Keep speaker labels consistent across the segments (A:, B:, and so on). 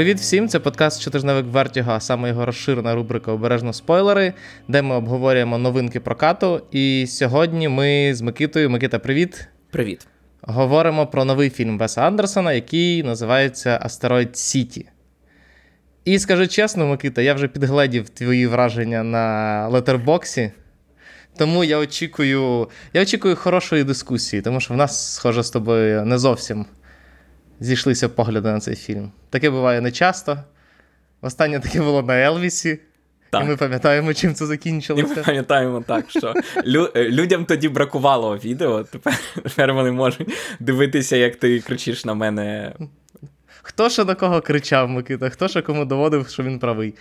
A: Привіт всім! Це подкаст Чотижневик Вертіго, а саме його розширена рубрика Обережно спойлери, де ми обговорюємо новинки прокату. І сьогодні ми з Микитою. Микита, привіт!
B: Привіт!
A: Говоримо про новий фільм Веса Андерсона, який називається Астероїд Сіті. І скажи чесно, Микита, я вже підгледів твої враження на летербоксі. Тому я очікую я очікую хорошої дискусії, тому що в нас, схоже, з тобою не зовсім зійшлися погляди на цей фільм. Таке буває нечасто. Останнє таке було на Елвісі. Так. І ми пам'ятаємо, чим це закінчилося.
B: І ми пам'ятаємо так, що лю- е, людям тоді бракувало відео, тепер, тепер вони можуть дивитися, як ти кричиш на мене.
A: Хто ще до кого кричав, Микита? Хто ще кому доводив, що він правий?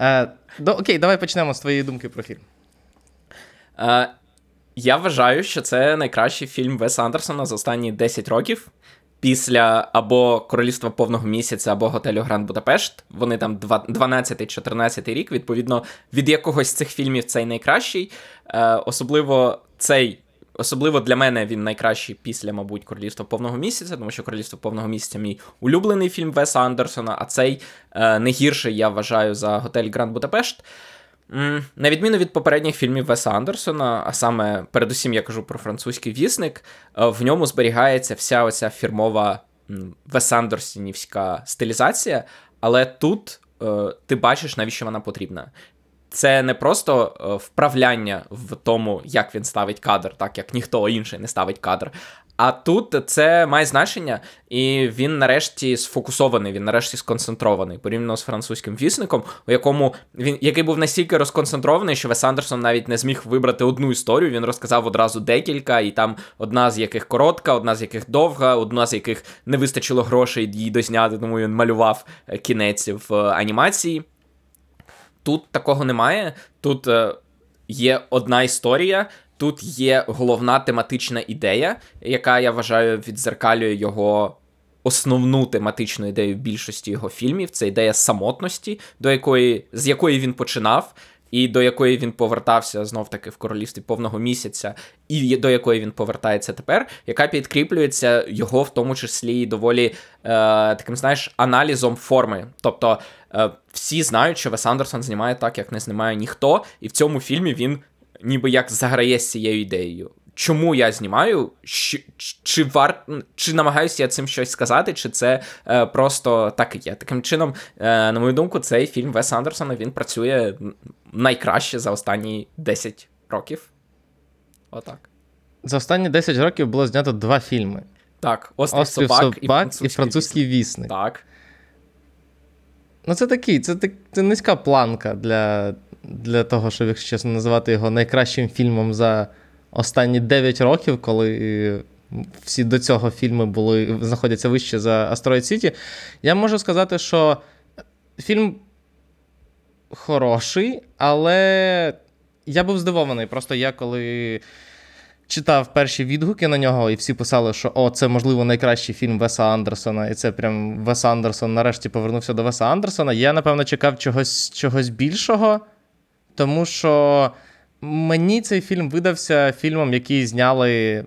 A: Е, до, Окей, давай почнемо з твоєї думки про фільм.
B: Е, я вважаю, що це найкращий фільм Веса Андерсона за останні 10 років після або Королівства повного місяця, або готелю Гранд Будапешт. Вони там 12-14 рік. Відповідно, від якогось з цих фільмів цей найкращий. Е, Особливо цей. Особливо для мене він найкращий після, мабуть, Королівства повного місяця, тому що Королівство повного місяця мій улюблений фільм Веса Андерсона, а цей е, не гірший, я вважаю, за готель Гранд Будапешт. На відміну від попередніх фільмів Веса Андерсона, а саме, передусім, я кажу про французький вісник, е, в ньому зберігається вся оця фірмова Вес Андерсонівська стилізація, але тут е, ти бачиш, навіщо вона потрібна. Це не просто е, вправляння в тому, як він ставить кадр, так як ніхто інший не ставить кадр, а тут це має значення, і він нарешті сфокусований, він нарешті сконцентрований порівняно з французьким вісником, у якому він який був настільки розконцентрований, що Вес Андерсон навіть не зміг вибрати одну історію. Він розказав одразу декілька, і там одна з яких коротка, одна з яких довга, одна з яких не вистачило грошей її дозняти, тому він малював е, кінець в е, анімації. Тут такого немає. Тут е, є одна історія, Тут є головна тематична ідея, яка я вважаю відзеркалює його основну тематичну ідею в більшості його фільмів. Це ідея самотності, до якої з якої він починав. І до якої він повертався знов таки в королівстві повного місяця, і до якої він повертається тепер, яка підкріплюється його, в тому числі, доволі е, таким, знаєш, аналізом форми. Тобто е, всі знають, що Вес Андерсон знімає так, як не знімає ніхто, і в цьому фільмі він ніби як заграє з цією ідеєю. Чому я знімаю? Чи чи, вар... чи намагаюся я цим щось сказати, чи це е, просто так і є. Таким чином, е, на мою думку, цей фільм Вес Андерсона він працює найкраще за останні 10 років. Отак.
A: За останні 10 років було знято два фільми:
B: Так, Острів, Острів собак, собак і французький, і
A: французький вісник.
B: Так.
A: Ну, це такий, це, це низька планка для для того, щоб, якщо чесно, називати його найкращим фільмом за останні 9 років, коли всі до цього фільми були, знаходяться вище за Астероїд Сіті. Я можу сказати, що фільм хороший, але я був здивований. Просто я коли. Читав перші відгуки на нього, і всі писали, що о, це можливо найкращий фільм Веса Андерсона, і це прям Вес Андерсон нарешті повернувся до Веса Андерсона. Я, напевно, чекав чогось чогось більшого. Тому що мені цей фільм видався фільмом, який зняли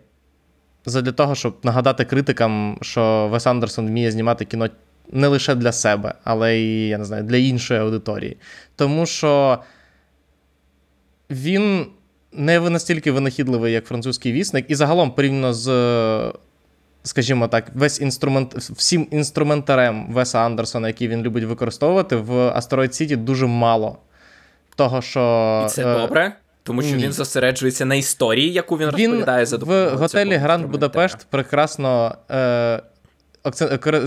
A: задля того, щоб нагадати критикам, що Вес Андерсон вміє знімати кіно не лише для себе, але й я не знаю, для іншої аудиторії. Тому що він не настільки винахідливий, як французький вісник, і загалом порівняно з. Скажімо так, весь інструмент, всім інструментарем Веса Андерсона, який він любить використовувати, в Астероїд Сіті дуже мало того, що.
B: І це е... добре, тому що Ні. він зосереджується на історії, яку він, він розповідає за допомогою.
A: В готелі Гранд Будапешт прекрасно. Е...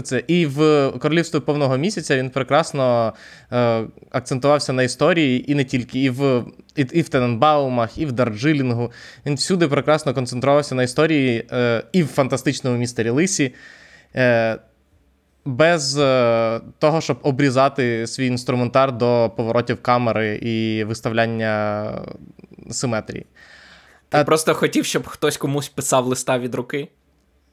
A: Це і в королівстві повного місяця він прекрасно е, акцентувався на історії, і не тільки, і в і, і в Тененбаумах, і в Дарджилінгу. Він всюди прекрасно концентрувався на історії, е, і в фантастичному містері Лисі. Е, без е, того, щоб обрізати свій інструментар до поворотів камери і виставляння симетрії.
B: Ти а... просто хотів, щоб хтось комусь писав листа від руки?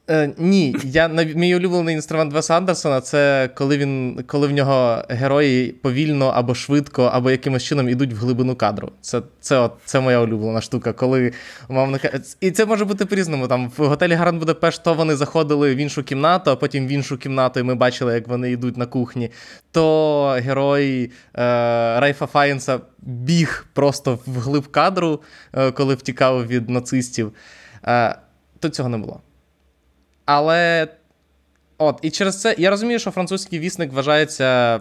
A: Е, ні, я мій улюблений інструмент Веса Андерсона це коли він, коли в нього герої повільно або швидко, або якимось чином ідуть в глибину кадру. Це це, от, це моя улюблена штука. Коли умовно І це може бути по-різному. Там В готелі Гранд Будапешт то вони заходили в іншу кімнату, а потім в іншу кімнату, і ми бачили, як вони йдуть на кухні. То герой е, Райфа Фаєнса біг просто в глиб кадру, е, коли втікав від нацистів. Е, то цього не було. Але. От, і через це я розумію, що французький вісник вважається.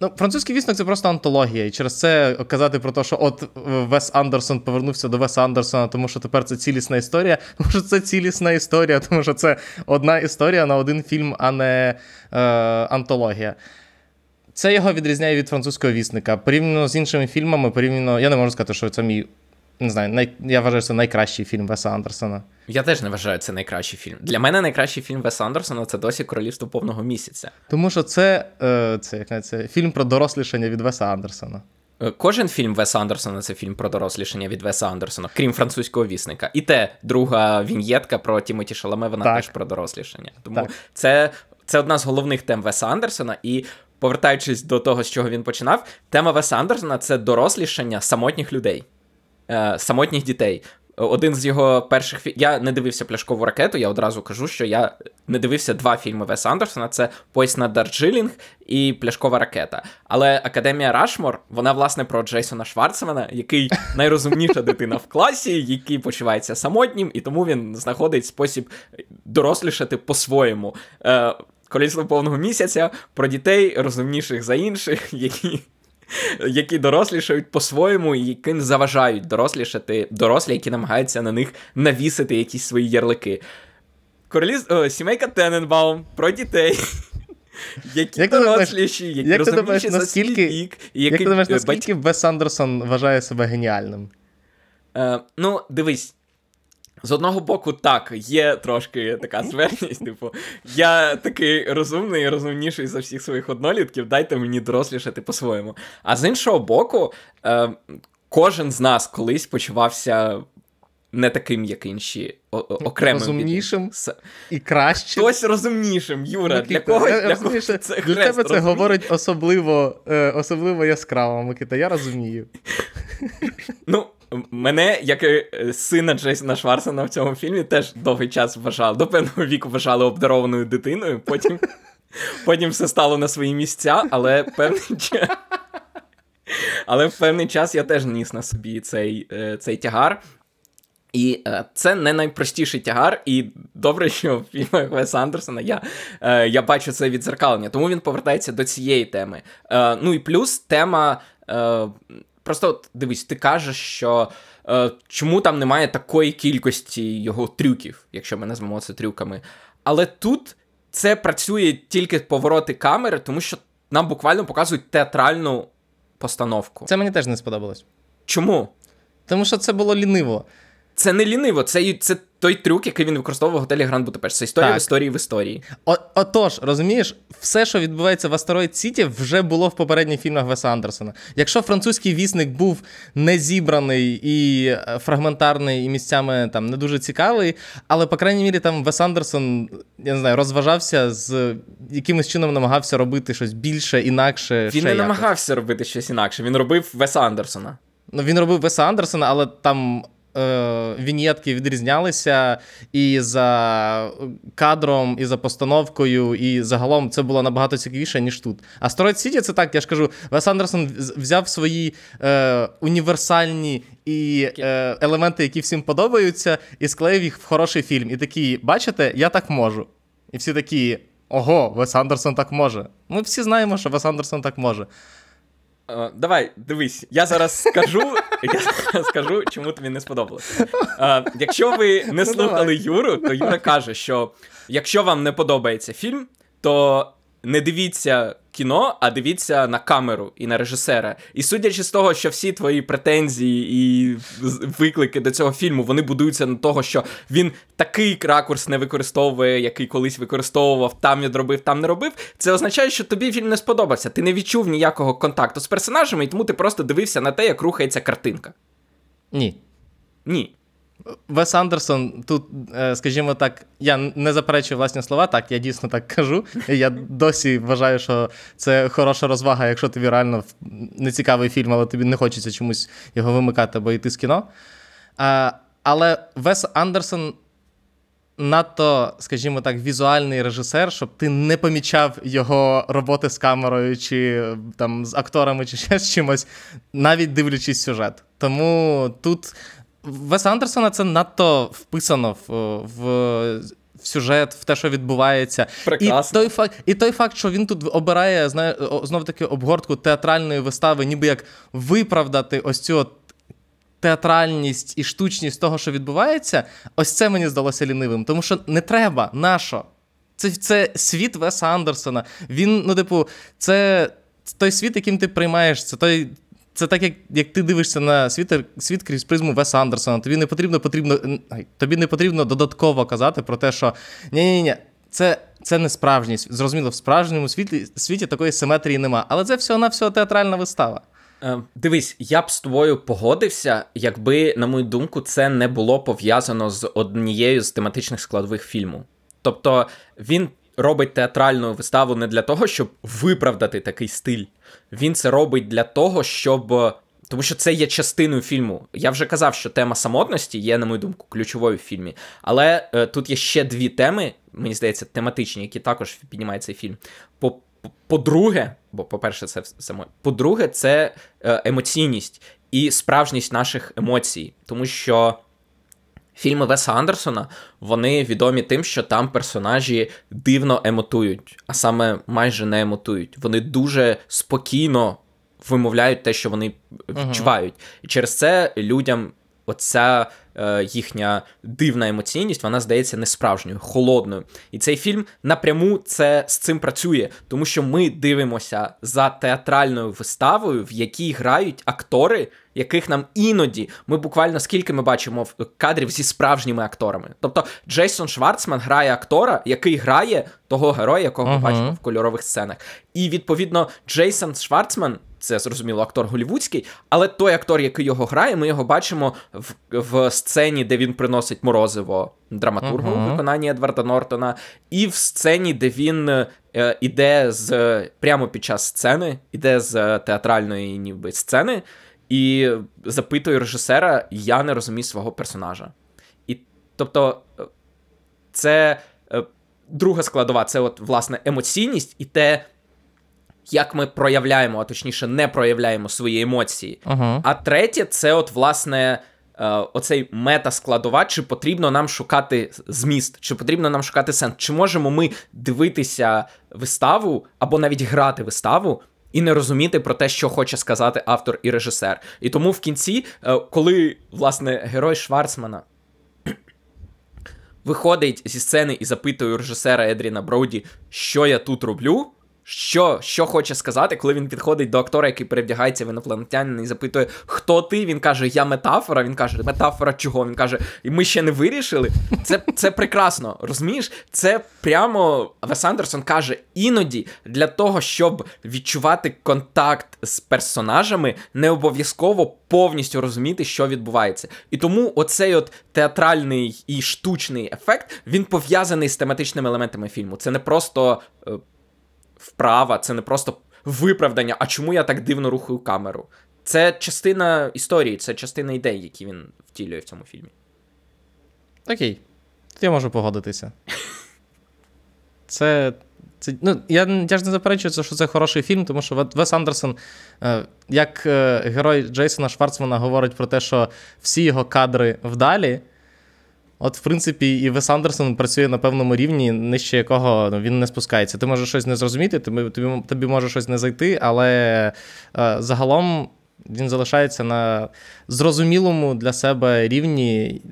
A: Ну, французький вісник це просто антологія. І через це казати про те, що от Вес Андерсон повернувся до Веса Андерсона, тому що тепер це цілісна історія. Тому що це цілісна історія, тому що це одна історія на один фільм, а не е, антологія. Це його відрізняє від французького вісника. Порівняно з іншими фільмами, порівняно. Я не можу сказати, що це мій не знаю, най... я вважаю, це найкращий фільм Веса Андерсона.
B: Я теж не вважаю це найкращий фільм. Для мене найкращий фільм Веса Андерсона це досі Королівство повного місяця.
A: Тому що це е, це, це, це фільм про дорослішання від Веса Андерсона.
B: Е, кожен фільм Веса Андерсона це фільм про дорослішання від Веса Андерсона, крім французького вісника. І те, друга віньєтка про Тімоті Шаламе, вона так. теж про дорослішання. Тому так. це це одна з головних тем Веса Андерсона. І повертаючись до того, з чого він починав, тема Веса Андерсона це дорослішання самотніх людей самотніх дітей. Один з його перших фі... Я не дивився пляшкову ракету, я одразу кажу, що я не дивився два фільми Веса Андерсона: це Поїзд на Дарджилінг і Пляшкова ракета. Але Академія Рашмор, вона, власне, про Джейсона Шварцмана, який найрозумніша дитина в класі, який почувається самотнім, і тому він знаходить спосіб дорослішати по-своєму. Е, Колісо повного місяця про дітей розумніших за інших, які які дорослішають по-своєму, і яким заважають дорослішати дорослі, які намагаються на них навісити якісь свої ярлики. Короліз... О, Сімейка Тененбаум про дітей. Які як доросліші, які як розумніші за наскільки, вік.
A: І як ти думаєш, наскільки батьки... Вес Андерсон вважає себе геніальним?
B: Е, Ну, дивись, з одного боку, так, є трошки така зверність, типу, я такий розумний і розумніший за всіх своїх однолітків, дайте мені дорослішати по-своєму. А з іншого боку, е, кожен з нас колись почувався не таким, як інші, окремим.
A: Розумнішим від... і кращим.
B: Хтось розумнішим, Юра. Микита, для кого, я, для кого це
A: Для хрест, тебе це говорить особливо, е, особливо яскраво, Микита, я розумію.
B: Ну, Мене, як і е, сина Джейсона Шварцена в цьому фільмі, теж довгий час вважали, до певного віку вважали обдарованою дитиною, потім потім все стало на свої місця, але певний час. Але в певний час я теж ніс на собі цей е, цей тягар. І е, це не найпростіший тягар, і добре, що в фільмах Веса Андерсона я е, я бачу це відзеркалення, тому він повертається до цієї теми. Е, ну і плюс тема е, Просто от, дивись, ти кажеш, що е, чому там немає такої кількості його трюків, якщо ми назвемо це трюками. Але тут це працює тільки повороти камери, тому що нам буквально показують театральну постановку.
A: Це мені теж не сподобалось.
B: Чому?
A: Тому що це було ліниво.
B: Це не ліниво, це це той трюк, який він використовував в готелі Гранд Будапешт. Це історія так. в історії в історії.
A: О, Отож, розумієш, все, що відбувається в Астероїд Сіті, вже було в попередніх фільмах Веса Андерсона. Якщо французький вісник був не зібраний і е, фрагментарний, і місцями там не дуже цікавий, але, по крайній мірі, там Вес Андерсон, я не знаю, розважався з якимось чином намагався робити щось більше, інакше.
B: Він
A: ще
B: не
A: якось.
B: намагався робити щось інакше. Він робив Веса Андерсона.
A: Ну, він робив Веса Андерсона, але там вінєтки відрізнялися і за кадром, і за постановкою, і загалом це було набагато цікавіше, ніж тут. А Сторойд Сіті це так, я ж кажу, Вес Андерсон взяв свої е, універсальні і е, елементи, які всім подобаються, і склеїв їх в хороший фільм. І такі, бачите, я так можу. І всі такі. Ого, Вес Андерсон так може. Ми всі знаємо, що Вес Андерсон так може.
B: Uh, давай, дивись, я зараз скажу, я скажу, чому тобі не сподобалось. Uh, якщо ви не ну, слухали Юру, то Юра каже, що якщо вам не подобається фільм, то не дивіться кіно, а дивіться на камеру і на режисера. І судячи з того, що всі твої претензії і виклики до цього фільму вони будуються на того, що він такий ракурс не використовує, який колись використовував, там не робив, там не робив. Це означає, що тобі фільм не сподобався. Ти не відчув ніякого контакту з персонажами, і тому ти просто дивився на те, як рухається картинка.
A: Ні.
B: Ні.
A: Вес Андерсон тут, е, скажімо так, я не заперечую власні слова, так, я дійсно так кажу. Я досі вважаю, що це хороша розвага, якщо тобі реально не цікавий фільм, але тобі не хочеться чомусь його вимикати або йти з кіно. Але Вес Андерсон надто, скажімо так, візуальний режисер, щоб ти не помічав його роботи з камерою, чи там з акторами, чи ще з чимось, навіть дивлячись сюжет. Тому тут Вес Андерсона це надто вписано в, в, в сюжет, в те, що відбувається.
B: Прекрасно.
A: І той факт, і той факт, що він тут обирає знає, знов таки обгортку театральної вистави, ніби як виправдати ось цю от театральність і штучність того, що відбувається, ось це мені здалося лінивим. Тому що не треба, нащо? Це це світ Веса Андерсона. Він, ну, типу, це той світ, яким ти приймаєш, це той. Це так, як як ти дивишся на світ світ крізь призму Веса Андерсона. Тобі не потрібно потрібно, тобі не потрібно додатково казати про те, що ні-ні-ні, це це не справжній світ. Зрозуміло, в справжньому світі світі такої симетрії нема. Але це всього на всього театральна вистава.
B: Е, дивись, я б з тобою погодився, якби, на мою думку, це не було пов'язано з однією з тематичних складових фільму. Тобто він робить театральну виставу не для того, щоб виправдати такий стиль. Він це робить для того, щоб. Тому що це є частиною фільму. Я вже казав, що тема самотності є, на мою думку, ключовою в фільмі. Але е, тут є ще дві теми, мені здається, тематичні, які також піднімає цей фільм. По по-друге, бо, по-перше, це само. По-друге, це е, емоційність і справжність наших емоцій. Тому що фільми Веса Андерсона вони відомі тим, що там персонажі дивно емотують, а саме майже не емотують. Вони дуже спокійно вимовляють те, що вони відчувають. І через це людям оця їхня дивна емоційність, вона здається несправжньою, холодною. І цей фільм напряму це з цим працює, тому що ми дивимося за театральною виставою, в якій грають актори, яких нам іноді ми буквально скільки ми бачимо кадрів зі справжніми акторами. Тобто Джейсон Шварцман грає актора, який грає того героя, якого ми uh-huh. бачимо в кольорових сценах. І відповідно Джейсон Шварцман це зрозуміло актор голівудський, але той актор, який його грає, ми його бачимо в в сцені, де він приносить морозиво драматургу uh-huh. у виконанні Едварда Нортона, і в сцені, де він е, іде з прямо під час сцени, іде з театральної ніби сцени, і запитує режисера: Я не розумію свого персонажа. І тобто, е, це. Е, друга складова це от власне емоційність і те, як ми проявляємо, а точніше, не проявляємо свої емоції.
A: Uh-huh.
B: А третє, це, от, власне, е, оцей мета-складова, чи потрібно нам шукати зміст, чи потрібно нам шукати сенс, чи можемо ми дивитися виставу або навіть грати виставу. І не розуміти про те, що хоче сказати автор і режисер. І тому в кінці, е, коли власне герой Шварцмана виходить зі сцени і запитує режисера Едріна Броуді, що я тут роблю, що що хоче сказати, коли він підходить до актора, який перевдягається в інопланетянина і запитує, хто ти? Він каже, я метафора. Він каже, метафора чого? Він каже, і ми ще не вирішили. Це це прекрасно. Розумієш? Це прямо Вес Андерсон каже, іноді для того, щоб відчувати контакт з персонажами, не обов'язково повністю розуміти, що відбувається. І тому оцей от театральний і штучний ефект він пов'язаний з тематичними елементами фільму. Це не просто. Вправа, це не просто виправдання, а чому я так дивно рухаю камеру. Це частина історії, це частина ідей, які він втілює в цьому фільмі.
A: Окей. Я можу погодитися. Це. Це, ну, Я я ж не заперечую, що це хороший фільм, тому що Вес Андерсон, е, як е, герой Джейсона Шварцмана, говорить про те, що всі його кадри вдалі. От, в принципі, і Вес Андерсон працює на певному рівні, нижче якого ну, він не спускається. Ти можеш щось не зрозуміти, тобі тобі, тобі може щось не зайти, але е, загалом він залишається на зрозумілому для себе рівні,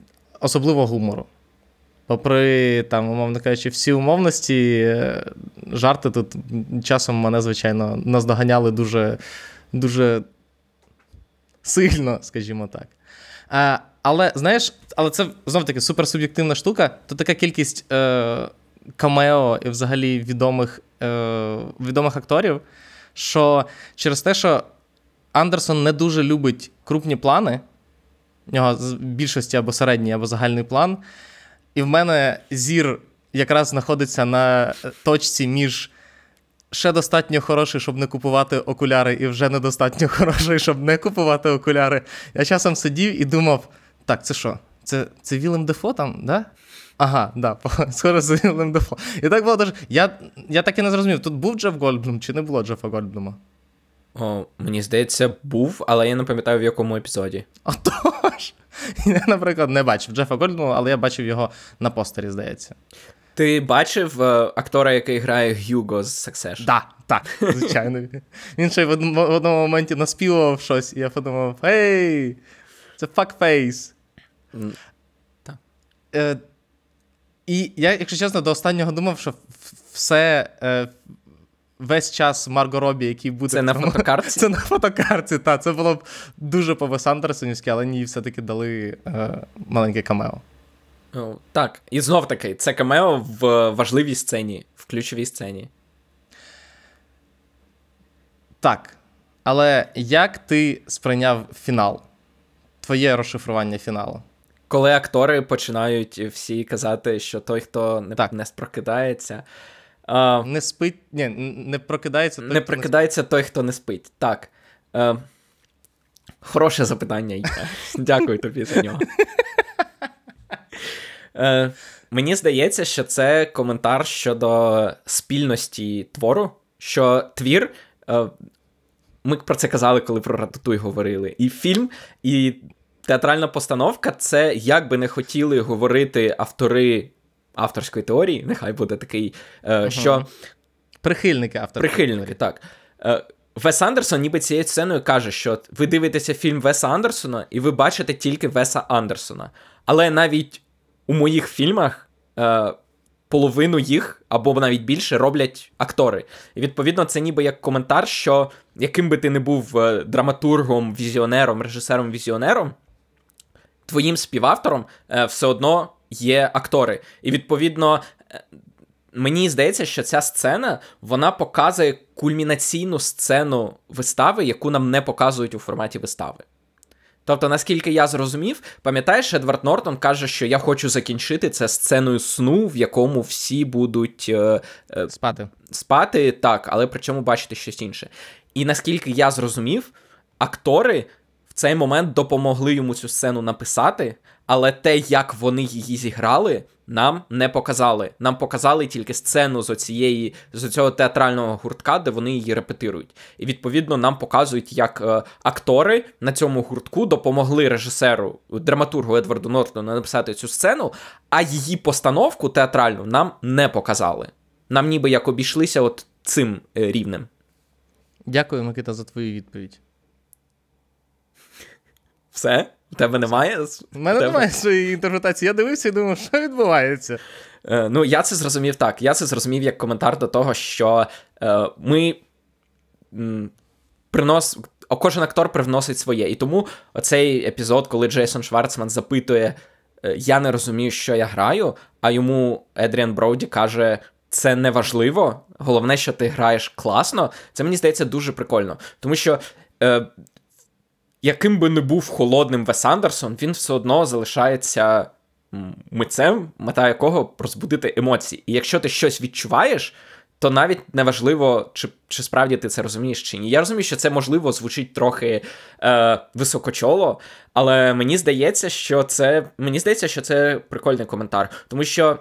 A: особливо гумору. Попри, там, умовно кажучи, всі умовності, е, жарти тут часом мене, звичайно, наздоганяли дуже, дуже сильно, скажімо так. А, Але знаєш, але це знов таки суперсуб'єктивна штука. То така кількість е, камео і взагалі відомих, е, відомих акторів, що через те, що Андерсон не дуже любить крупні плани, В нього в більшості або середній, або загальний план. І в мене зір якраз знаходиться на точці між ще достатньо хороший, щоб не купувати окуляри, і вже недостатньо хороший, щоб не купувати окуляри. Я часом сидів і думав: так, це що? Це це Вілем Дефо там, да? Ага, да, схоже з Вілем Дефо. І так було дуже. Я я так і не зрозумів, тут був Джеф Гольдблум чи не було Джефа Гольдблума?
B: О, Мені здається, був, але я не пам'ятаю в якому епізоді.
A: Отож. Я, наприклад, не бачив Джефа Гольдблума, але я бачив його на постері, здається.
B: Ти бачив е, актора, який грає Гюго з Succession?
A: Да, так, звичайно. Він ще в одному, моменті наспівував щось, і я подумав: Ей, це fuckface.
B: Так.
A: Е, і я, якщо чесно, до останнього думав, що все. Е, Весь час Марго Робі, який буде.
B: Це на фотокартці?
A: Це на фотокарці, так. Це було б дуже по Вес Андерсонівськи, але ні, все-таки дали е, маленьке камео.
B: О, так, і знов таки, це камео в важливій сцені, в ключовій сцені.
A: Так. Але як ти сприйняв фінал? Твоє розшифрування фіналу?
B: Коли актори починають всі казати, що той, хто не так. не прокидається.
A: А... Не спить, ні, не прокидається той,
B: не прокидається не той, хто не спить. Так. Е, Хороше запитання. Дякую тобі за нього. Е, Мені здається, що це коментар щодо спільності твору, що твір. Е, Ми про це казали, коли про Рататуй говорили. І фільм, і театральна постановка це як би не хотіли говорити автори авторської теорії, нехай буде такий, е, що.
A: Прихильники авторської
B: Прихильники, так. Е, Вес Андерсон ніби цією сценою каже, що ви дивитеся фільм Веса Андерсона, і ви бачите тільки Веса Андерсона. Але навіть у моїх фільмах е, половину їх, або навіть більше, роблять актори. І відповідно, це ніби як коментар, що яким би ти не був е, драматургом, візіонером, режисером, візіонером, твоїм співавтором е, все одно є актори. І відповідно. Е, мені здається, що ця сцена вона показує кульмінаційну сцену вистави, яку нам не показують у форматі вистави. Тобто, наскільки я зрозумів, пам'ятаєш, Едвард Нортон каже, що я хочу закінчити це сценою сну, в якому всі будуть е,
A: е, спати.
B: Спати, так, але при чому бачити щось інше. І наскільки я зрозумів, актори в цей момент допомогли йому цю сцену написати, але те, як вони її зіграли, нам не показали. Нам показали тільки сцену з оцієї, з цього театрального гуртка, де вони її репетирують. І відповідно нам показують, як е, актори на цьому гуртку допомогли режисеру, драматургу Едварду Нортону написати цю сцену, а її постановку театральну нам не показали. Нам ніби як обійшлися от цим е, рівнем.
A: Дякую, Микита, за твою відповідь.
B: Все? У тебе немає?
A: У мене тебе... немає своєї інтерпретації. Я дивився і думав, що відбувається.
B: Е, ну, я це зрозумів так. Я це зрозумів як коментар до того, що е, ми м, принос. Кожен актор привносить своє. І тому оцей епізод, коли Джейсон Шварцман запитує: е, Я не розумію, що я граю, а йому Едріан Броуді каже. Це не важливо, головне, що ти граєш класно. Це мені здається дуже прикольно. Тому що е, яким би не був холодним Вес Андерсон, він все одно залишається митцем, мета якого розбудити емоції. І якщо ти щось відчуваєш, то навіть неважливо, чи чи справді ти це розумієш чи ні. Я розумію, що це можливо звучить трохи е, високочоло, але мені здається, що це мені здається, що це прикольний коментар, тому що.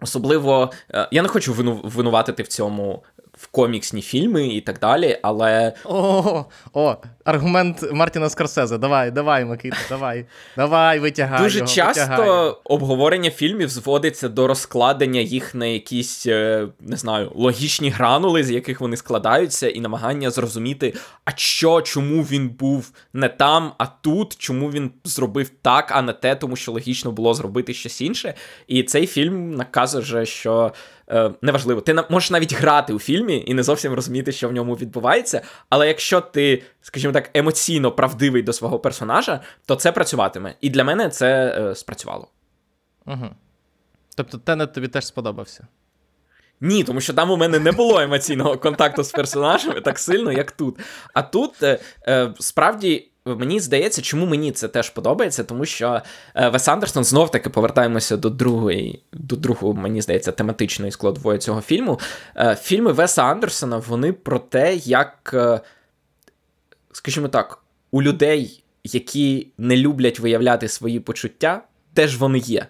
B: Особливо, е, я не хочу винуватити в цьому в коміксні фільми і так далі, але.
A: О, о, аргумент Мартіна Скорсезе. Давай, давай, Микита, давай. Давай, витягай.
B: Дуже
A: його,
B: часто
A: витягай.
B: обговорення фільмів зводиться до розкладення їх на якісь, е, не знаю, логічні гранули, з яких вони складаються, і намагання зрозуміти, а що, чому він був не там, а тут, чому він зробив так, а не те, тому що логічно було зробити щось інше. І цей фільм наказує, що е, неважливо, ти можеш навіть грати у фільмі і не зовсім розуміти, що в ньому відбувається. Але якщо ти, скажімо так, емоційно правдивий до свого персонажа, то це працюватиме. І для мене це е, спрацювало.
A: Угу. Тобто Тенет тобі теж сподобався?
B: Ні, тому що там у мене не було емоційного контакту з персонажами так сильно, як тут. А тут е, е, справді мені здається, чому мені це теж подобається, тому що е, Вес Андерсон знов таки повертаємося до другої, до другого, мені здається, тематичної складової цього фільму. Е, фільми Веса Андерсона вони про те, як, е, скажімо так, у людей, які не люблять виявляти свої почуття, теж вони є.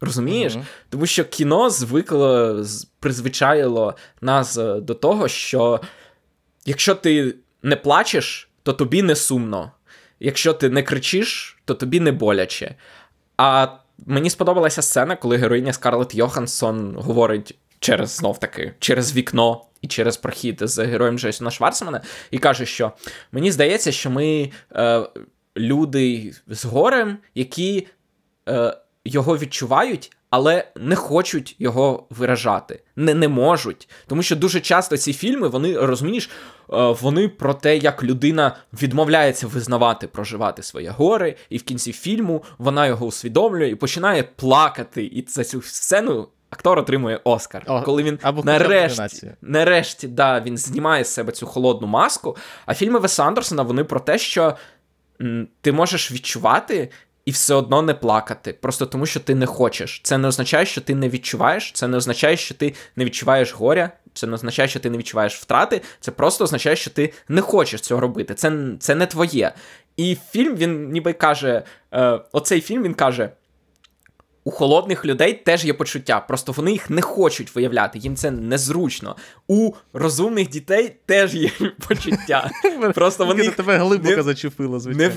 B: Розумієш?
A: Мгм.
B: Тому що кіно звикло, призвичаїло нас до того, що якщо ти не плачеш, то тобі не сумно. Якщо ти не кричиш, то тобі не боляче. А мені сподобалася сцена, коли героїня Скарлетт Йоханссон говорить через знов таки, через вікно і через прохід з героєм Джейсона Шварцмана, і каже, що мені здається, що ми е, люди з горем, які е, його відчувають, але не хочуть його виражати, не, не можуть. Тому що дуже часто ці фільми, вони розумієш, е, вони про те, як людина відмовляється визнавати, проживати своє горе, і в кінці фільму вона його усвідомлює і починає плакати. І за цю сцену актор отримує Оскар.
A: О,
B: коли він
A: або
B: нарешті, нарешті да, він знімає з себе цю холодну маску. А фільми Веса Андерсона вони про те, що м, ти можеш відчувати. І все одно не плакати, просто тому що ти не хочеш. Це не означає, що ти не відчуваєш, це не означає, що ти не відчуваєш горя, це не означає, що ти не відчуваєш втрати. Це просто означає, що ти не хочеш цього робити. Це, це не твоє. І фільм він ніби каже: е, оцей фільм він каже: у холодних людей теж є почуття, просто вони їх не хочуть виявляти, їм це незручно. У розумних дітей теж є почуття. Просто вони
A: тебе глибоко зачепило, звичайно.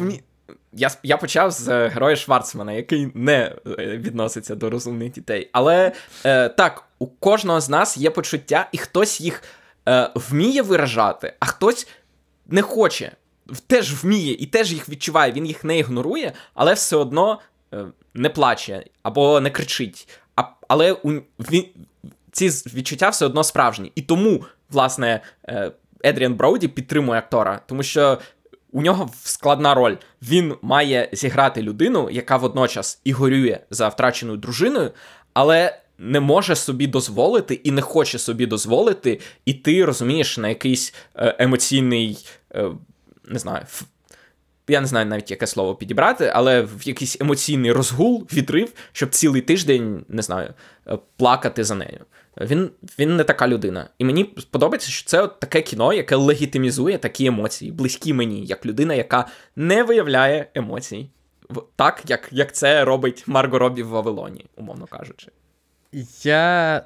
B: Я, я почав з е, героя Шварцмана, який не е, відноситься до розумних дітей. Але е, так, у кожного з нас є почуття, і хтось їх е, вміє виражати, а хтось не хоче. Теж вміє і теж їх відчуває. Він їх не ігнорує, але все одно е, не плаче або не кричить. А, але у, він, ці відчуття все одно справжні. І тому, власне, е, Едріан Броуді підтримує актора, тому що у нього складна роль. Він має зіграти людину, яка водночас і горює за втраченою дружиною, але не може собі дозволити і не хоче собі дозволити іти, розумієш, на якийсь е, емоційний, е, не знаю, я не знаю навіть яке слово підібрати, але в якийсь емоційний розгул, відрив, щоб цілий тиждень, не знаю, е, плакати за нею. Він, він не така людина. І мені подобається, що це от таке кіно, яке легітимізує такі емоції, близькі мені, як людина, яка не виявляє емоцій. Так, як, як це робить Марго Робі в Вавилоні, умовно кажучи.
A: Я.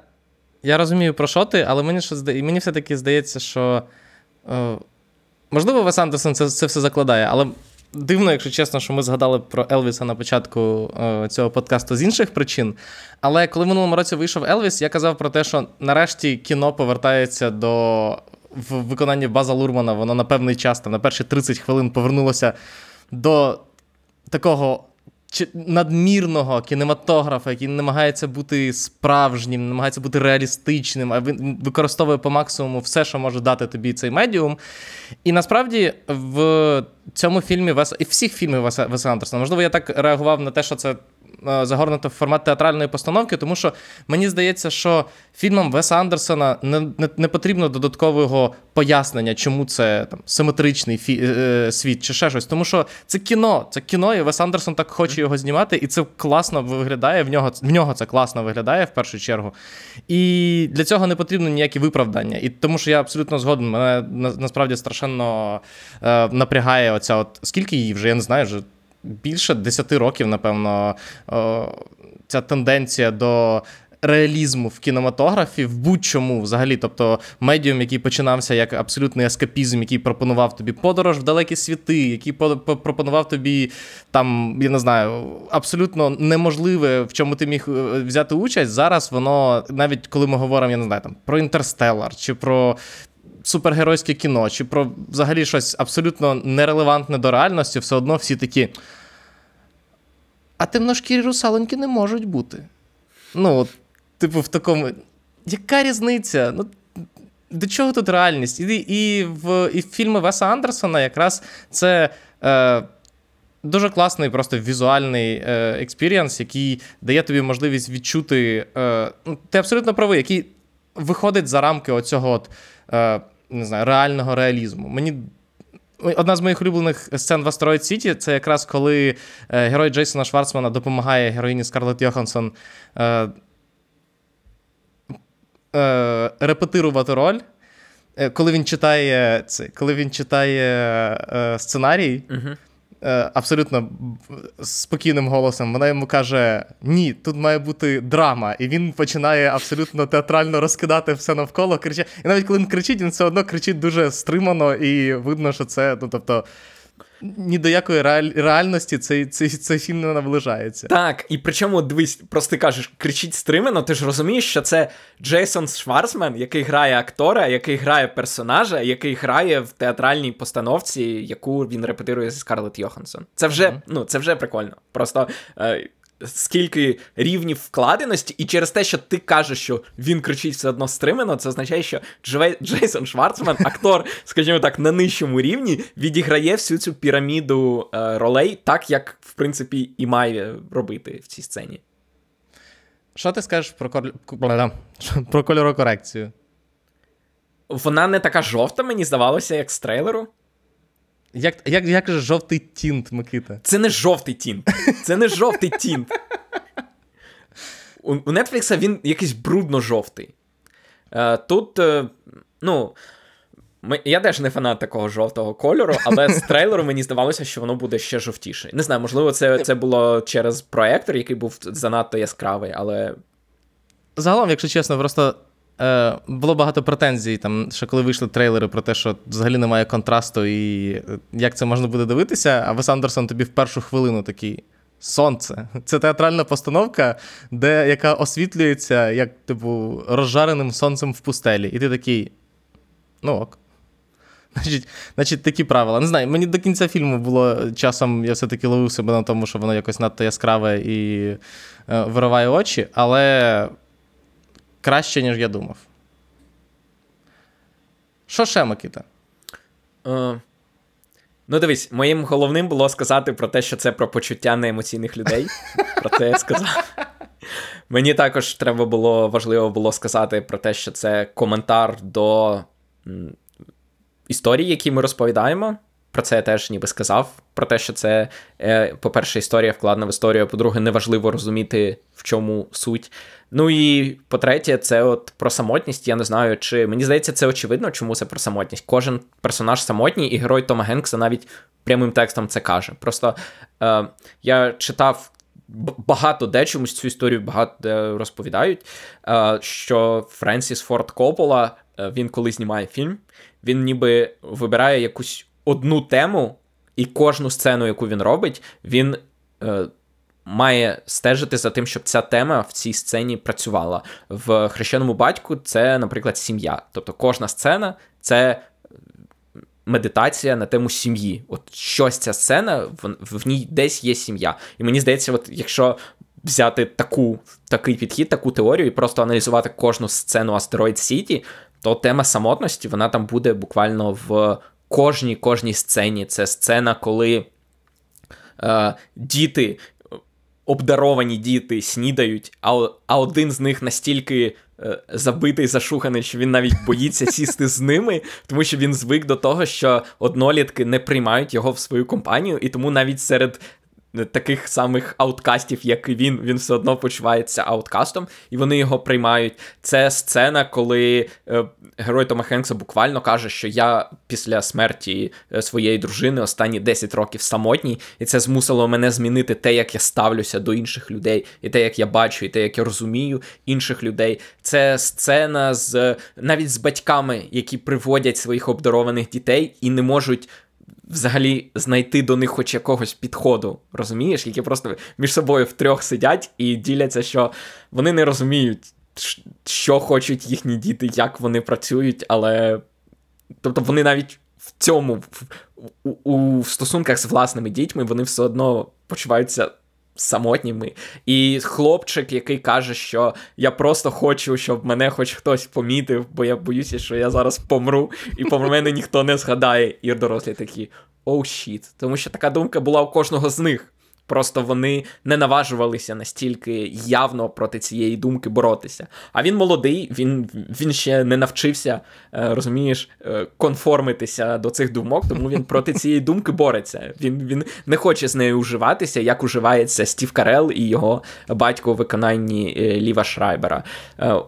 A: Я розумію, про що ти, але мені, що мені все-таки здається, що. Е... Можливо, Вес Андерсон це, це все закладає, але дивно, якщо чесно, що ми згадали про Елвіса на початку е, цього подкасту з інших причин. Але коли в минулому році вийшов Елвіс, я казав про те, що нарешті кіно повертається до в виконанні База Лурмана. Воно на певний час, там, на перші 30 хвилин повернулося до такого надмірного кінематографа, який намагається бути справжнім, намагається бути реалістичним, а він використовує по максимуму все, що може дати тобі цей медіум. І насправді в цьому фільмі Веса, і всіх фільмів Веса, Веса Андерсона, можливо, я так реагував на те, що це загорнуто в формат театральної постановки, тому що мені здається, що фільмам Веса Андерсона не, не, не потрібно додаткового пояснення, чому це там симетричний фі, е, світ чи ще щось. Тому що це кіно, це кіно, і Вес Андерсон так хоче його знімати, і це класно виглядає. В нього, в нього це класно виглядає в першу чергу. І для цього не потрібно ніякі виправдання. І тому що я абсолютно згоден. Мене на, насправді страшенно е, напрягає оця, от скільки їй вже, я не знаю, вже більше 10 років, напевно, е, ця тенденція до. Реалізму в кінематографі в будь-чому взагалі, тобто медіум, який починався як абсолютний ескапізм, який пропонував тобі подорож в далекі світи, який по- по- пропонував тобі там, я не знаю, абсолютно неможливе, в чому ти міг е, взяти участь. Зараз воно, навіть коли ми говоримо, я не знаю, там про інтерстелар чи про супергеройське кіно, чи про взагалі щось абсолютно нерелевантне до реальності, все одно всі такі. А темношкірі русалоньки не можуть бути. Ну, от, типу, в такому. Яка різниця? Ну, до чого тут реальність? І, і, в, і в фільми Веса Андерсона якраз це. Е, Дуже класний, просто візуальний е, experience, який дає тобі можливість відчути. Е, ну, ти абсолютно правий, який виходить за рамки оцього от, не знаю, реального реалізму. Мені Одна з моїх улюблених сцен в Астероїд Сіті це якраз коли е, герой Джейсона Шварцмана допомагає героїні Скарлетт Йоханссон е, е, репетирувати роль. Е, коли він читає це, коли він читає е, сценарій,
B: Угу.
A: Е, абсолютно спокійним голосом, вона йому каже: Ні, тут має бути драма. І він починає абсолютно театрально розкидати все навколо. Крича... І навіть коли він кричить, він все одно кричить дуже стримано, і видно, що це, ну тобто, ні до якої реаль... реальності цей, цей, цей фільм не наближається.
B: Так, і причому дивись, просто ти кажеш, кричіть стримано, ти ж розумієш, що це Джейсон Шварцмен, який грає актора, який грає персонажа, який грає в театральній постановці, яку він репетирує зі Скарлетт Йоханссон. Це вже,
A: Мгм.
B: ну, це вже прикольно. Просто. Е, Скільки рівнів вкладеності, і через те, що ти кажеш, що він кричить все одно стримано, це означає, що. Джейсон Шварцман, актор, скажімо так, на нижчому рівні, відіграє всю цю піраміду е, ролей, так як в принципі і має робити в цій сцені.
A: Що ти скажеш про, кор... бля, про кольорокорекцію?
B: Вона не така жовта, мені здавалося, як з трейлеру.
A: Як, як, як же жовтий тінт, Микита?
B: Це не жовтий тінт. Це не жовтий тінт. У, у Netflix він якийсь брудно-жовтий. Е, тут, е, ну. Я теж не фанат такого жовтого кольору, але з трейлеру мені здавалося, що воно буде ще жовтіше. Не знаю, можливо, це, це було через проектор, який був занадто яскравий, але
A: Загалом, якщо чесно, просто е, було багато претензій, там, ще коли вийшли трейлери про те, що взагалі немає контрасту і е, як це можна буде дивитися, а Вес Андерсон тобі в першу хвилину такий. Сонце. Це театральна постановка, де, яка освітлюється як, типу, розжареним сонцем в пустелі. І ти такий. Ну ок. Значить, значить, такі правила. Не знаю, мені до кінця фільму було часом, я все-таки ловив себе на тому, що воно якось надто яскраве і е, вириває очі, але краще, ніж я думав. Що ще, Микита?
B: Е, ну, дивись, моїм головним було сказати про те, що це про почуття неемоційних людей. Про це я сказав. Мені також треба було важливо було сказати про те, що це коментар до м, історій, які ми розповідаємо. Про це я теж ніби сказав. Про те, що це, е, по-перше, історія вкладена в історію, а по-друге, неважливо розуміти, в чому суть. Ну і по-третє, це от про самотність. Я не знаю, чи мені здається, це очевидно, чому це про самотність. Кожен персонаж самотній, і герой Тома Генкса навіть прямим текстом це каже. Просто е, я читав. Багато де чомусь цю історію багато де розповідають. е, Що Френсіс Форд Коппола, е, він коли знімає фільм, він ніби вибирає якусь одну тему, і кожну сцену, яку він робить, він е, має стежити за тим, щоб ця тема в цій сцені працювала. В хрещеному батьку це, наприклад, сім'я. Тобто кожна сцена це медитація на тему сім'ї. От щось ця сцена, в, в ній десь є сім'я. І мені здається, от якщо взяти таку, такий підхід, таку теорію і просто аналізувати кожну сцену Астероїд Сіті, то тема самотності вона там буде буквально в кожній кожній сцені. Це сцена, коли е, діти, обдаровані діти снідають, а, а один з них настільки е, забитий, зашуханий, що він навіть боїться сісти з ними, тому що він звик до того, що однолітки не приймають його в свою компанію, і тому навіть серед таких самих ауткастів, як і він, він все одно почувається ауткастом, і вони його приймають. Це сцена, коли е, герой Тома Хенкса буквально каже, що я після смерті е, своєї дружини останні 10 років самотній, і це змусило мене змінити те, як я ставлюся до інших людей, і те, як я бачу, і те, як я розумію інших людей. Це сцена з навіть з батьками, які приводять своїх обдарованих дітей і не можуть взагалі знайти до них хоч якогось підходу, розумієш, які просто між собою втрьох сидять і діляться, що вони не розуміють, що хочуть їхні діти, як вони працюють, але тобто вони навіть в цьому, в, у, у стосунках з власними дітьми, вони все одно почуваються. Самотніми, і хлопчик, який каже, що я просто хочу, щоб мене хоч хтось помітив, бо я боюся, що я зараз помру, і про мене ніхто не згадає. І дорослі такі оу щіт. Тому що така думка була у кожного з них. Просто вони не наважувалися настільки явно проти цієї думки боротися. А він молодий, він він ще не навчився, е, розумієш, е, конформитися до цих думок, тому він проти цієї думки бореться. Він він не хоче з нею уживатися, як уживається Стів Карел і його батько у виконанні е, Ліва Шрайбера.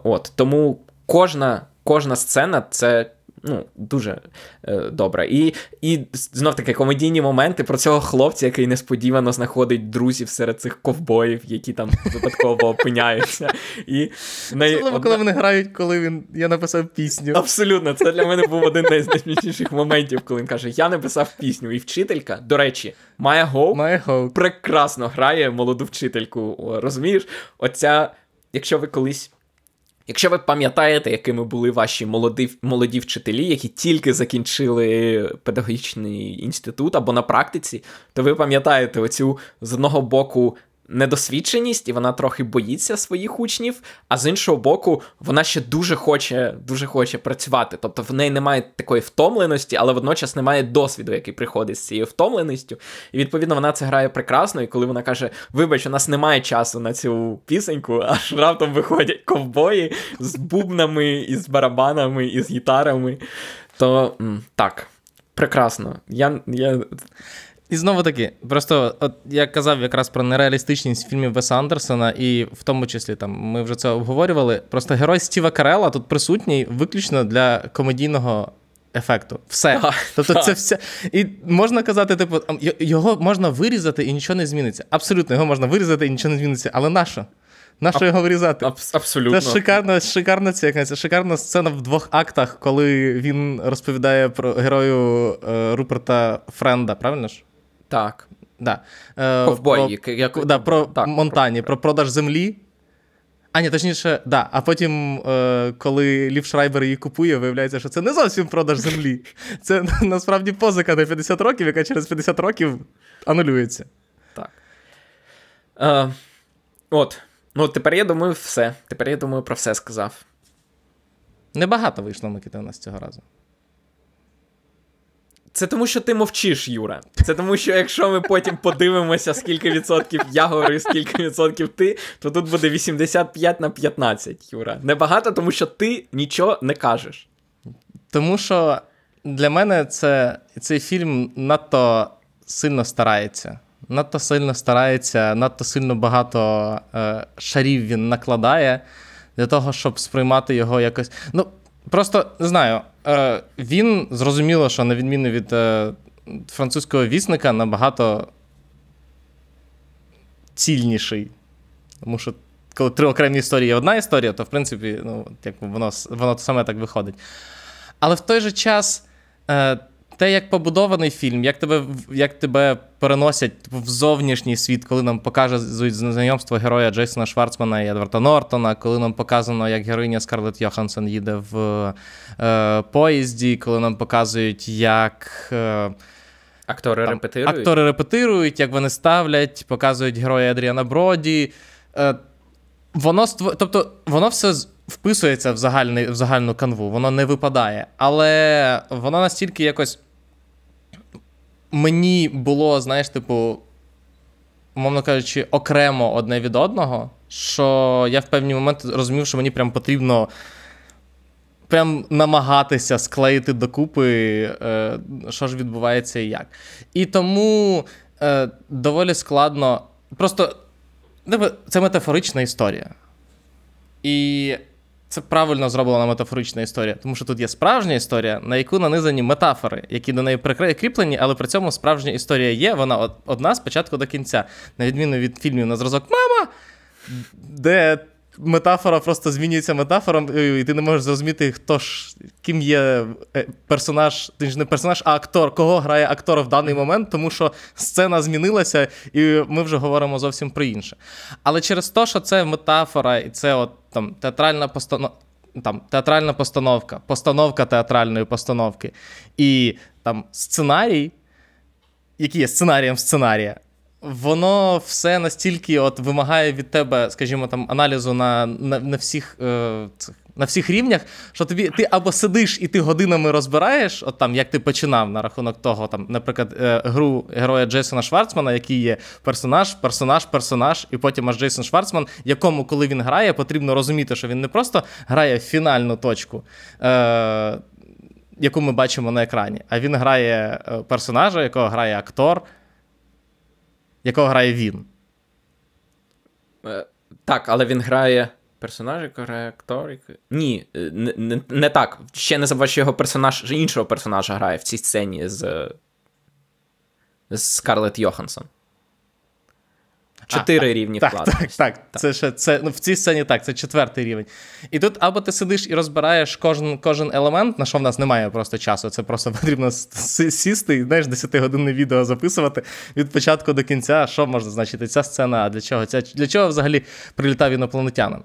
B: От Тому кожна, кожна сцена це ну, дуже е, добре. І і знов таки комедійні моменти про цього хлопця, який несподівано знаходить друзів серед цих ковбоїв, які там випадково опиняються. І
A: най... одна... коли вони грають, коли він я написав пісню.
B: Абсолютно, це для мене був один з найсмішніших моментів, коли він каже: Я написав пісню. І вчителька, до речі, Майя Гоу
A: Майя Гоу
B: прекрасно грає молоду вчительку. Розумієш, оця, якщо ви колись. Якщо ви пам'ятаєте, якими були ваші молоді молоді вчителі, які тільки закінчили педагогічний інститут або на практиці, то ви пам'ятаєте оцю з одного боку недосвідченість, і вона трохи боїться своїх учнів, а з іншого боку, вона ще дуже хоче дуже хоче працювати. Тобто в неї немає такої втомленості, але водночас немає досвіду, який приходить з цією втомленістю. І відповідно вона це грає прекрасно. І коли вона каже: Вибач, у нас немає часу на цю пісеньку, аж раптом виходять ковбої з бубнами, і з барабанами, і з гітарами, то так. Прекрасно. Я, я...
A: І знову таки, просто от я казав якраз про нереалістичність фільмів Веса Андерсона, і в тому числі там ми вже це обговорювали. Просто герой Стіва Карела тут присутній виключно для комедійного ефекту. Все. А, тобто, це все. І можна казати, типу, його можна вирізати і нічого не зміниться. Абсолютно, його можна вирізати і нічого не зміниться. Але нащо? Аб- його вирізати?
B: Аб- абсолютно.
A: Це шикарна шикарна, це, шикарна сцена в двох актах, коли він розповідає про герою е, Руперта Френда, правильно ж?
B: Так.
A: Да.
B: Е, Ковбой. Про, як...
A: да, про так, Монтані, про... про продаж землі. А, ні, точніше, да. А потім, е, коли Лів Шрайбер її купує, виявляється, що це не зовсім продаж землі. Це насправді позика на 50 років, яка через 50 років анулюється.
B: Так. Е, От. Ну, тепер я думаю, все. Тепер я думаю, про все сказав.
A: Небагато вийшло Микита у нас цього разу.
B: Це тому, що ти мовчиш, Юра. Це тому, що якщо ми потім подивимося, скільки відсотків я говорю, скільки відсотків ти, то тут буде 85 на 15, Юра. Небагато, тому що ти нічого не кажеш.
A: Тому що для мене це, цей фільм надто сильно старається. Надто сильно старається, надто сильно багато е, шарів він накладає для того, щоб сприймати його якось. Ну, Просто не знаю. Е, Він зрозуміло, що на відміну від е, французького вісника, набагато цільніший. Тому що, коли три окремі історії є одна історія, то в принципі ну, як воно воно саме так виходить. Але в той же час. Те, як побудований фільм, як тебе як тебе переносять в зовнішній світ, коли нам показують знайомство героя Джейсона Шварцмана і Едварда Нортона, коли нам показано, як героїня Скарлетт Йоханссон їде в е, поїзді, коли нам показують, як. Е,
B: Актори там, репетирують.
A: Актори репетирують, як вони ставлять, показують героя Адріана Броді. Е, Воно тобто, воно все вписується в загальний, в загальну канву, воно не випадає. Але воно настільки якось мені було, знаєш, типу, умовно кажучи, окремо одне від одного, що я в певні моменти розумів, що мені прям потрібно прям намагатися склеїти докупи, е, що ж відбувається і як. І тому е, доволі складно. Просто це метафорична історія. І це правильно зроблена метафорична історія, тому що тут є справжня історія, на яку нанизані метафори, які до неї прикріплені, але при цьому справжня історія є. Вона одна з початку до кінця, на відміну від фільмів на зразок Мама, де метафора просто змінюється метафором, і ти не можеш зрозуміти, хто ж ким є е, персонаж, ти ж не персонаж, а актор, кого грає актор в даний момент, тому що сцена змінилася, і ми вже говоримо зовсім про інше. Але через те, що це метафора, і це от там театральна постанова. Там театральна постановка, постановка театральної постановки і там сценарій, який є сценарієм сценарія, воно все настільки от вимагає від тебе, скажімо, там аналізу на на, на всіх е, цих на всіх рівнях, що тобі ти або сидиш і ти годинами розбираєш, от там як ти починав на рахунок того, там, наприклад, е, гру героя Джейсона Шварцмана, який є персонаж, персонаж, персонаж, і потім аж Джейсон Шварцман, якому, коли він грає, потрібно розуміти, що він не просто грає фінальну точку. Е- Яку ми бачимо на екрані, а він грає е, персонажа, якого грає актор, якого грає він.
B: Е, Так, але він грає який грає Ні, е, не, не, не так. Ще не забувай, що його персонаж іншого персонажа грає в цій сцені з, з Скарлетт Йоханссон. Чотири рівні
A: Так,
B: вкладності.
A: так, так. Це ще це ну, в цій сцені так, це четвертий рівень. І тут або ти сидиш і розбираєш кожен кожен елемент, на що в нас немає просто часу. Це просто потрібно сісти і знаєш, 10-годинне відео записувати від початку до кінця. Що може значити ця сцена? А для чого? Ця, для чого взагалі прилітав інопланетянин?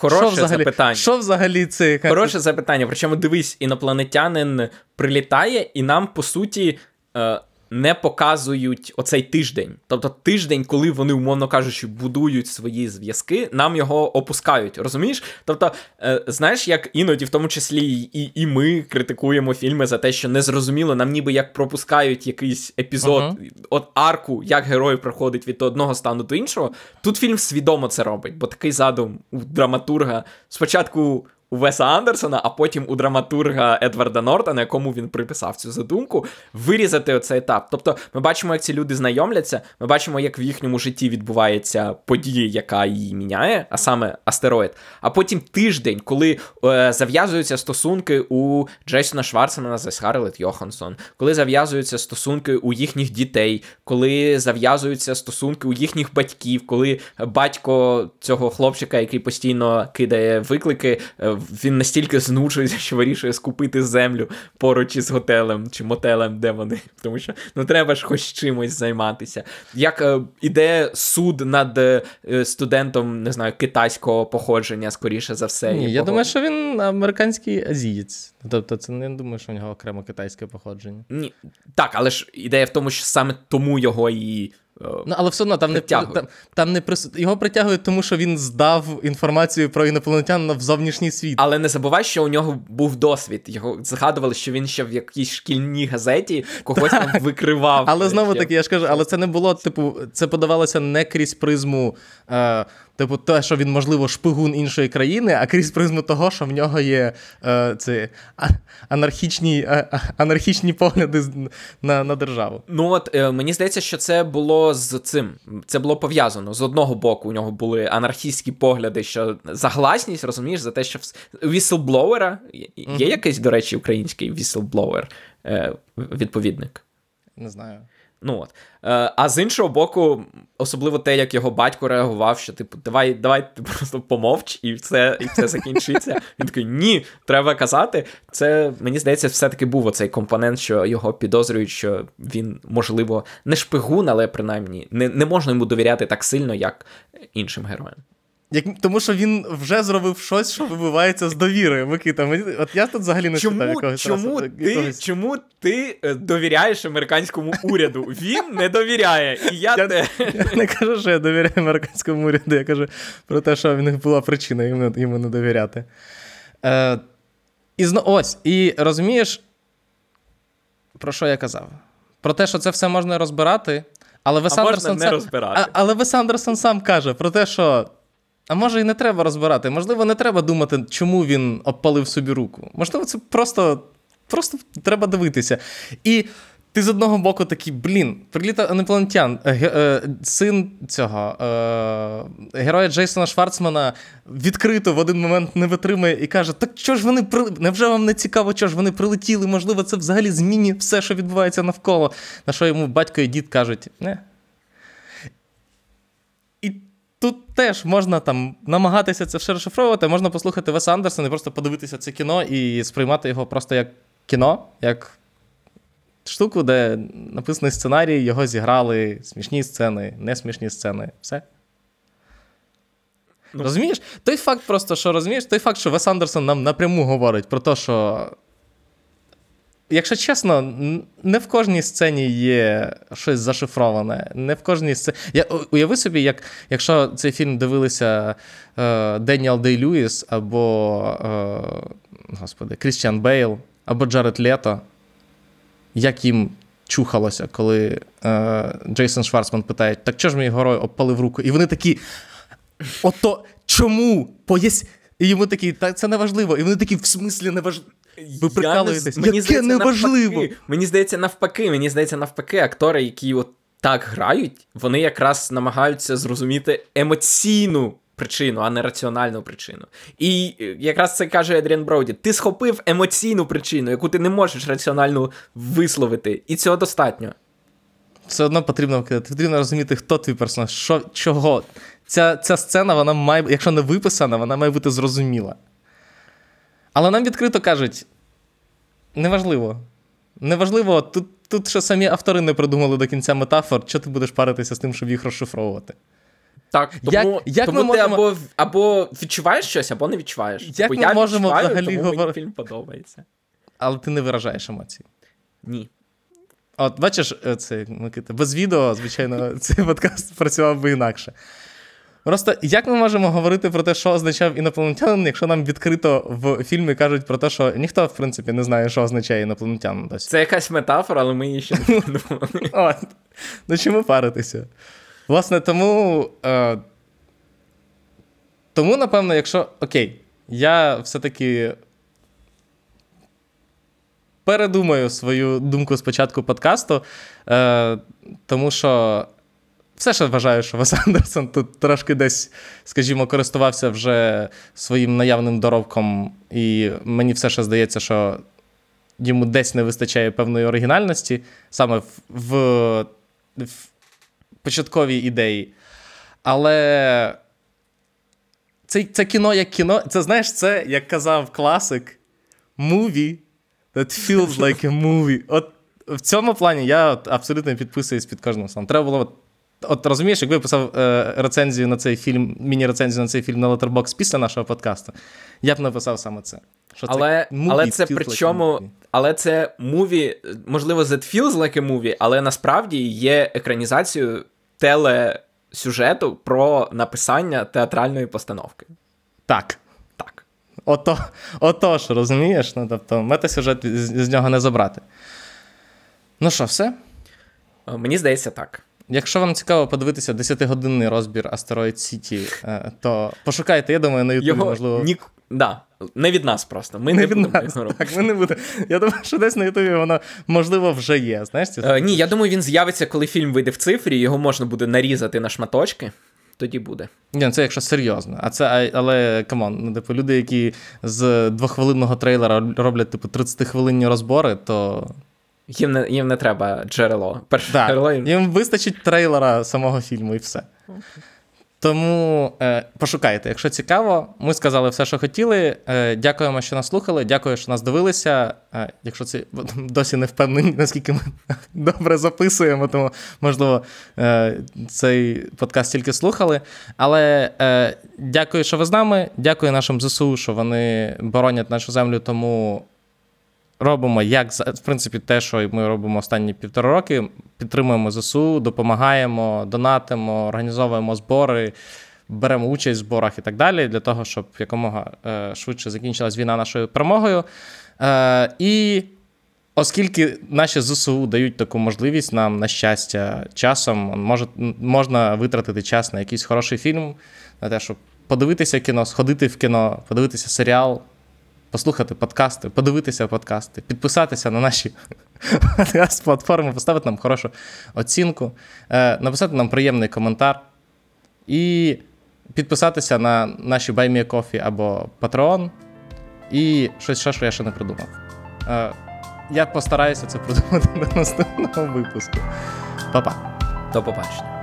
B: Хороше
A: що взагалі,
B: запитання.
A: Що взагалі це?
B: Хороше запитання. Причому дивись, інопланетянин прилітає, і нам, по суті, е, не показують оцей тиждень. Тобто тиждень, коли вони, умовно кажучи, будують свої зв'язки, нам його опускають. Розумієш? Тобто, е, знаєш, як іноді, в тому числі і, і ми критикуємо фільми за те, що незрозуміло, нам ніби як пропускають якийсь епізод,
A: Ага.
B: от арку, як герой проходить від одного стану до іншого. Тут фільм свідомо це робить, бо такий задум у драматурга спочатку. У Веса Андерсона, а потім у драматурга Едварда Нортона, якому він приписав цю задумку, вирізати оцей етап. Тобто, ми бачимо, як ці люди знайомляться, ми бачимо, як в їхньому житті відбувається подія, яка її міняє, а саме астероїд. А потім тиждень, коли е, зав'язуються стосунки у Джейсона Шварцмана за Скарлетт Йоханссон, коли зав'язуються стосунки у їхніх дітей, коли зав'язуються стосунки у їхніх батьків, коли батько цього хлопчика, який постійно кидає виклики, е, він настільки знучується, що вирішує скупити землю поруч із готелем чи мотелем, де вони. Тому що ну треба ж хоч чимось займатися. Як е, іде суд над е, студентом, не знаю, китайського походження, скоріше за все.
A: Ні, я
B: якого-
A: думаю, що він американський азієць. Тобто, це не думаю, що в нього окремо китайське походження.
B: Ні, так, але ж ідея в тому, що саме тому його і.
A: Ну, але все одно там не там, там не прис... його притягують, тому що він здав інформацію про інопланетян в зовнішній світ.
B: Але не забувай, що у нього був досвід. Його згадували, що він ще в якійсь шкільній газеті когось там викривав.
A: Але знову таки, я ж кажу, але це не було, типу, це подавалося не крізь призму, е, типу, те, що він, можливо, шпигун іншої країни, а крізь призму того, що в нього є е, ці а- анархічні, а- а- анархічні погляди на, на державу.
B: Ну от е, мені здається, що це було з цим. Це було пов'язано. З одного боку, у нього були анархістські погляди, що за гласність, розумієш, за те, що віселблоуера є є якийсь, до речі, український віселблоуер е, відповідник.
A: Не знаю.
B: Ну от. Е, а з іншого боку, особливо те, як його батько реагував, що типу, давай, давай ти просто помовч, і все, і це закінчиться. Він такий, ні, треба казати. Це, мені здається, все-таки був оцей компонент, що його підозрюють, що він, можливо, не шпигун, але принаймні не, не можна йому довіряти так сильно, як іншим героям.
A: Як, тому що він вже зробив щось, що вибивається з довіри. Микита, от я тут взагалі не
B: Чому,
A: якогось.
B: чому,
A: раз-
B: ти,
A: якогось-
B: чому ти е, довіряєш американському уряду? Він не довіряє. І я,
A: Я-
B: те.
A: Я не кажу, що я довіряю американському уряду, я кажу про те, що в них була причина йому, йому не довіряти. Е, і зно, ось, і розумієш, про що я казав? Про те, що це все можна розбирати, але Вес Андерсон сам- але Вес Андерсон сам каже про те, що. А може і не треба розбирати. Можливо, не треба думати, чому він обпалив собі руку. Можливо, це просто, просто треба дивитися. І ти з одного боку такий, блін, приліта інопланетян, е, е, син цього е, героя Джейсона Шварцмана відкрито в один момент не витримує і каже: Так що ж вони при... Невже вам не цікаво, що ж вони прилетіли? Можливо, це взагалі змінює все, що відбувається навколо. На що йому батько і дід кажуть: не. І тут теж можна там намагатися це все розшифровувати, можна послухати Веса Андерсона і просто подивитися це кіно і сприймати його просто як кіно, як штуку, де написаний сценарій, його зіграли смішні сцени, не смішні сцени. Все.
B: Ну.
A: Розумієш? Той факт просто, що розумієш, той факт, що Вес Андерсон нам напряму говорить про те, що якщо чесно, не в кожній сцені є щось зашифроване. Не в кожній сцені. А уяви собі, як, якщо цей фільм дивилися е, Деніел Дей Льюіс або е, господи, Крістіан Бейл, або Джаред Лето, як їм чухалося, коли е, Джейсон Шварцман питає: так чого ж мій герой обпалив руку? І вони такі. Ото чому? Пояс... І йому такі, так це не важливо. І вони такі, в смислі не важливо. Ви прикалуєтесь?
B: Не-
A: Яке
B: здається,
A: неважливо?
B: навпаки. Мені здається, навпаки. Мені здається, навпаки, актори, які от так грають, вони якраз намагаються зрозуміти емоційну причину, а не раціональну причину. І е, якраз це каже Едріан Броуді: ти схопив емоційну причину, яку ти не можеш раціонально висловити, і цього достатньо.
A: Все одно потрібно вкидати. Потрібно розуміти, хто твій персонаж, що, чого. Ця, ця сцена, вона має, якщо не виписана, вона має бути зрозуміла. Але нам відкрито кажуть: неважливо. Неважливо, тут, тут ще самі автори не придумали до кінця метафор, що ти будеш паритися з тим, щоб їх розшифровувати.
B: Так,
A: Як-
B: тому,
A: як
B: тому
A: ми
B: ти або, або відчуваєш щось, або не відчуваєш.
A: Як
B: Бо
A: ми
B: я
A: можемо
B: відчуваю,
A: взагалі
B: тому мені фільм подобається.
A: Але ти не виражаєш емоції.
B: Ні.
A: От бачиш, е, це Микита, без відео, звичайно, цей подкаст працював би інакше. Просто як ми можемо говорити про те, що означав інопланетянин, якщо нам відкрито в фільмі кажуть про те, що ніхто, в принципі, не знає, що означає інопланетянин досі.
B: Це якась метафора, але ми її ще не придумали.
A: От. Ну чому паритися? Власне, тому. Е, тому, напевно, якщо. Окей, я все-таки передумаю свою думку з початку подкасту, е, тому що все ще вважаю, що Вес Андерсон тут трошки десь, скажімо, користувався вже своїм наявним доробком, і мені все ще здається, що йому десь не вистачає певної оригінальності саме в, в, в початковій ідеї. Але це, це кіно як кіно. Це знаєш, це, як казав класик, movie that feels like a movie. От в цьому плані я абсолютно підписуюсь під кожним словом. Треба було. От, розумієш, якби я писав е, рецензію на цей фільм, міні-рецензію на цей фільм на Letterboxd після нашого подкасту, я б написав саме це. Що
B: Але,
A: movie
B: але це
A: like
B: причому, але це муві, можливо, that feels like a movie, але насправді є екранізацією телесюжету про написання театральної постановки.
A: Так.
B: Так.
A: Ото, отож, розумієш? Ну, тобто, метасюжет з, з нього не забрати. Ну що, все?
B: Мені здається, так.
A: Якщо вам цікаво подивитися 10-годинний розбір Астероїд Сіті, то пошукайте, я думаю, на Ютубі,
B: Його
A: можливо.
B: ні... да. не від нас просто. Ми не,
A: Не від
B: будемо
A: нас.
B: робити.
A: Так, ми не будемо. Я думаю, що десь на Ютубі воно можливо вже є. Знаєш, ці...
B: Е, ні, я думаю, він з'явиться, коли фільм вийде в цифрі, його можна буде нарізати на шматочки. Тоді буде.
A: Ні, ну, це якщо серйозно. А це, але come on, ну, типу, люди, які з двохвилинного трейлера роблять, типу, 30-хвилинні розбори, то
B: Їм не, їм не треба джерело. Перше джерело їм...
A: їм вистачить трейлера самого фільму і все. Тому е, пошукайте, якщо цікаво, ми сказали все, що хотіли. Е, дякуємо, що нас слухали. Дякую, що нас дивилися. Е, якщо це досі не впевнені, наскільки ми добре записуємо, тому можливо е, цей подкаст тільки слухали. Але е, дякую, що ви з нами. Дякую нашим ЗСУ, що вони боронять нашу землю. Тому робимо як в принципі те, що ми робимо останні півтора роки. Підтримуємо ЗСУ, допомагаємо, донатимо, організовуємо збори, беремо участь в зборах і так далі, для того, щоб якомога е, швидше закінчилась війна нашою перемогою. Е, і оскільки наші ЗСУ дають таку можливість нам, на щастя, часом може, можна витратити час на якийсь хороший фільм, на те, щоб подивитися кіно, сходити в кіно, подивитися серіал, послухати подкасти, подивитися подкасти, підписатися на наші подкаст-платформи, поставити нам хорошу оцінку, е, написати нам приємний коментар і підписатися на наші Buy Me або Patreon. І щось ще, що я ще не придумав. Е, Я постараюся це придумати до наступного випуску. Па-па.
B: До побачення.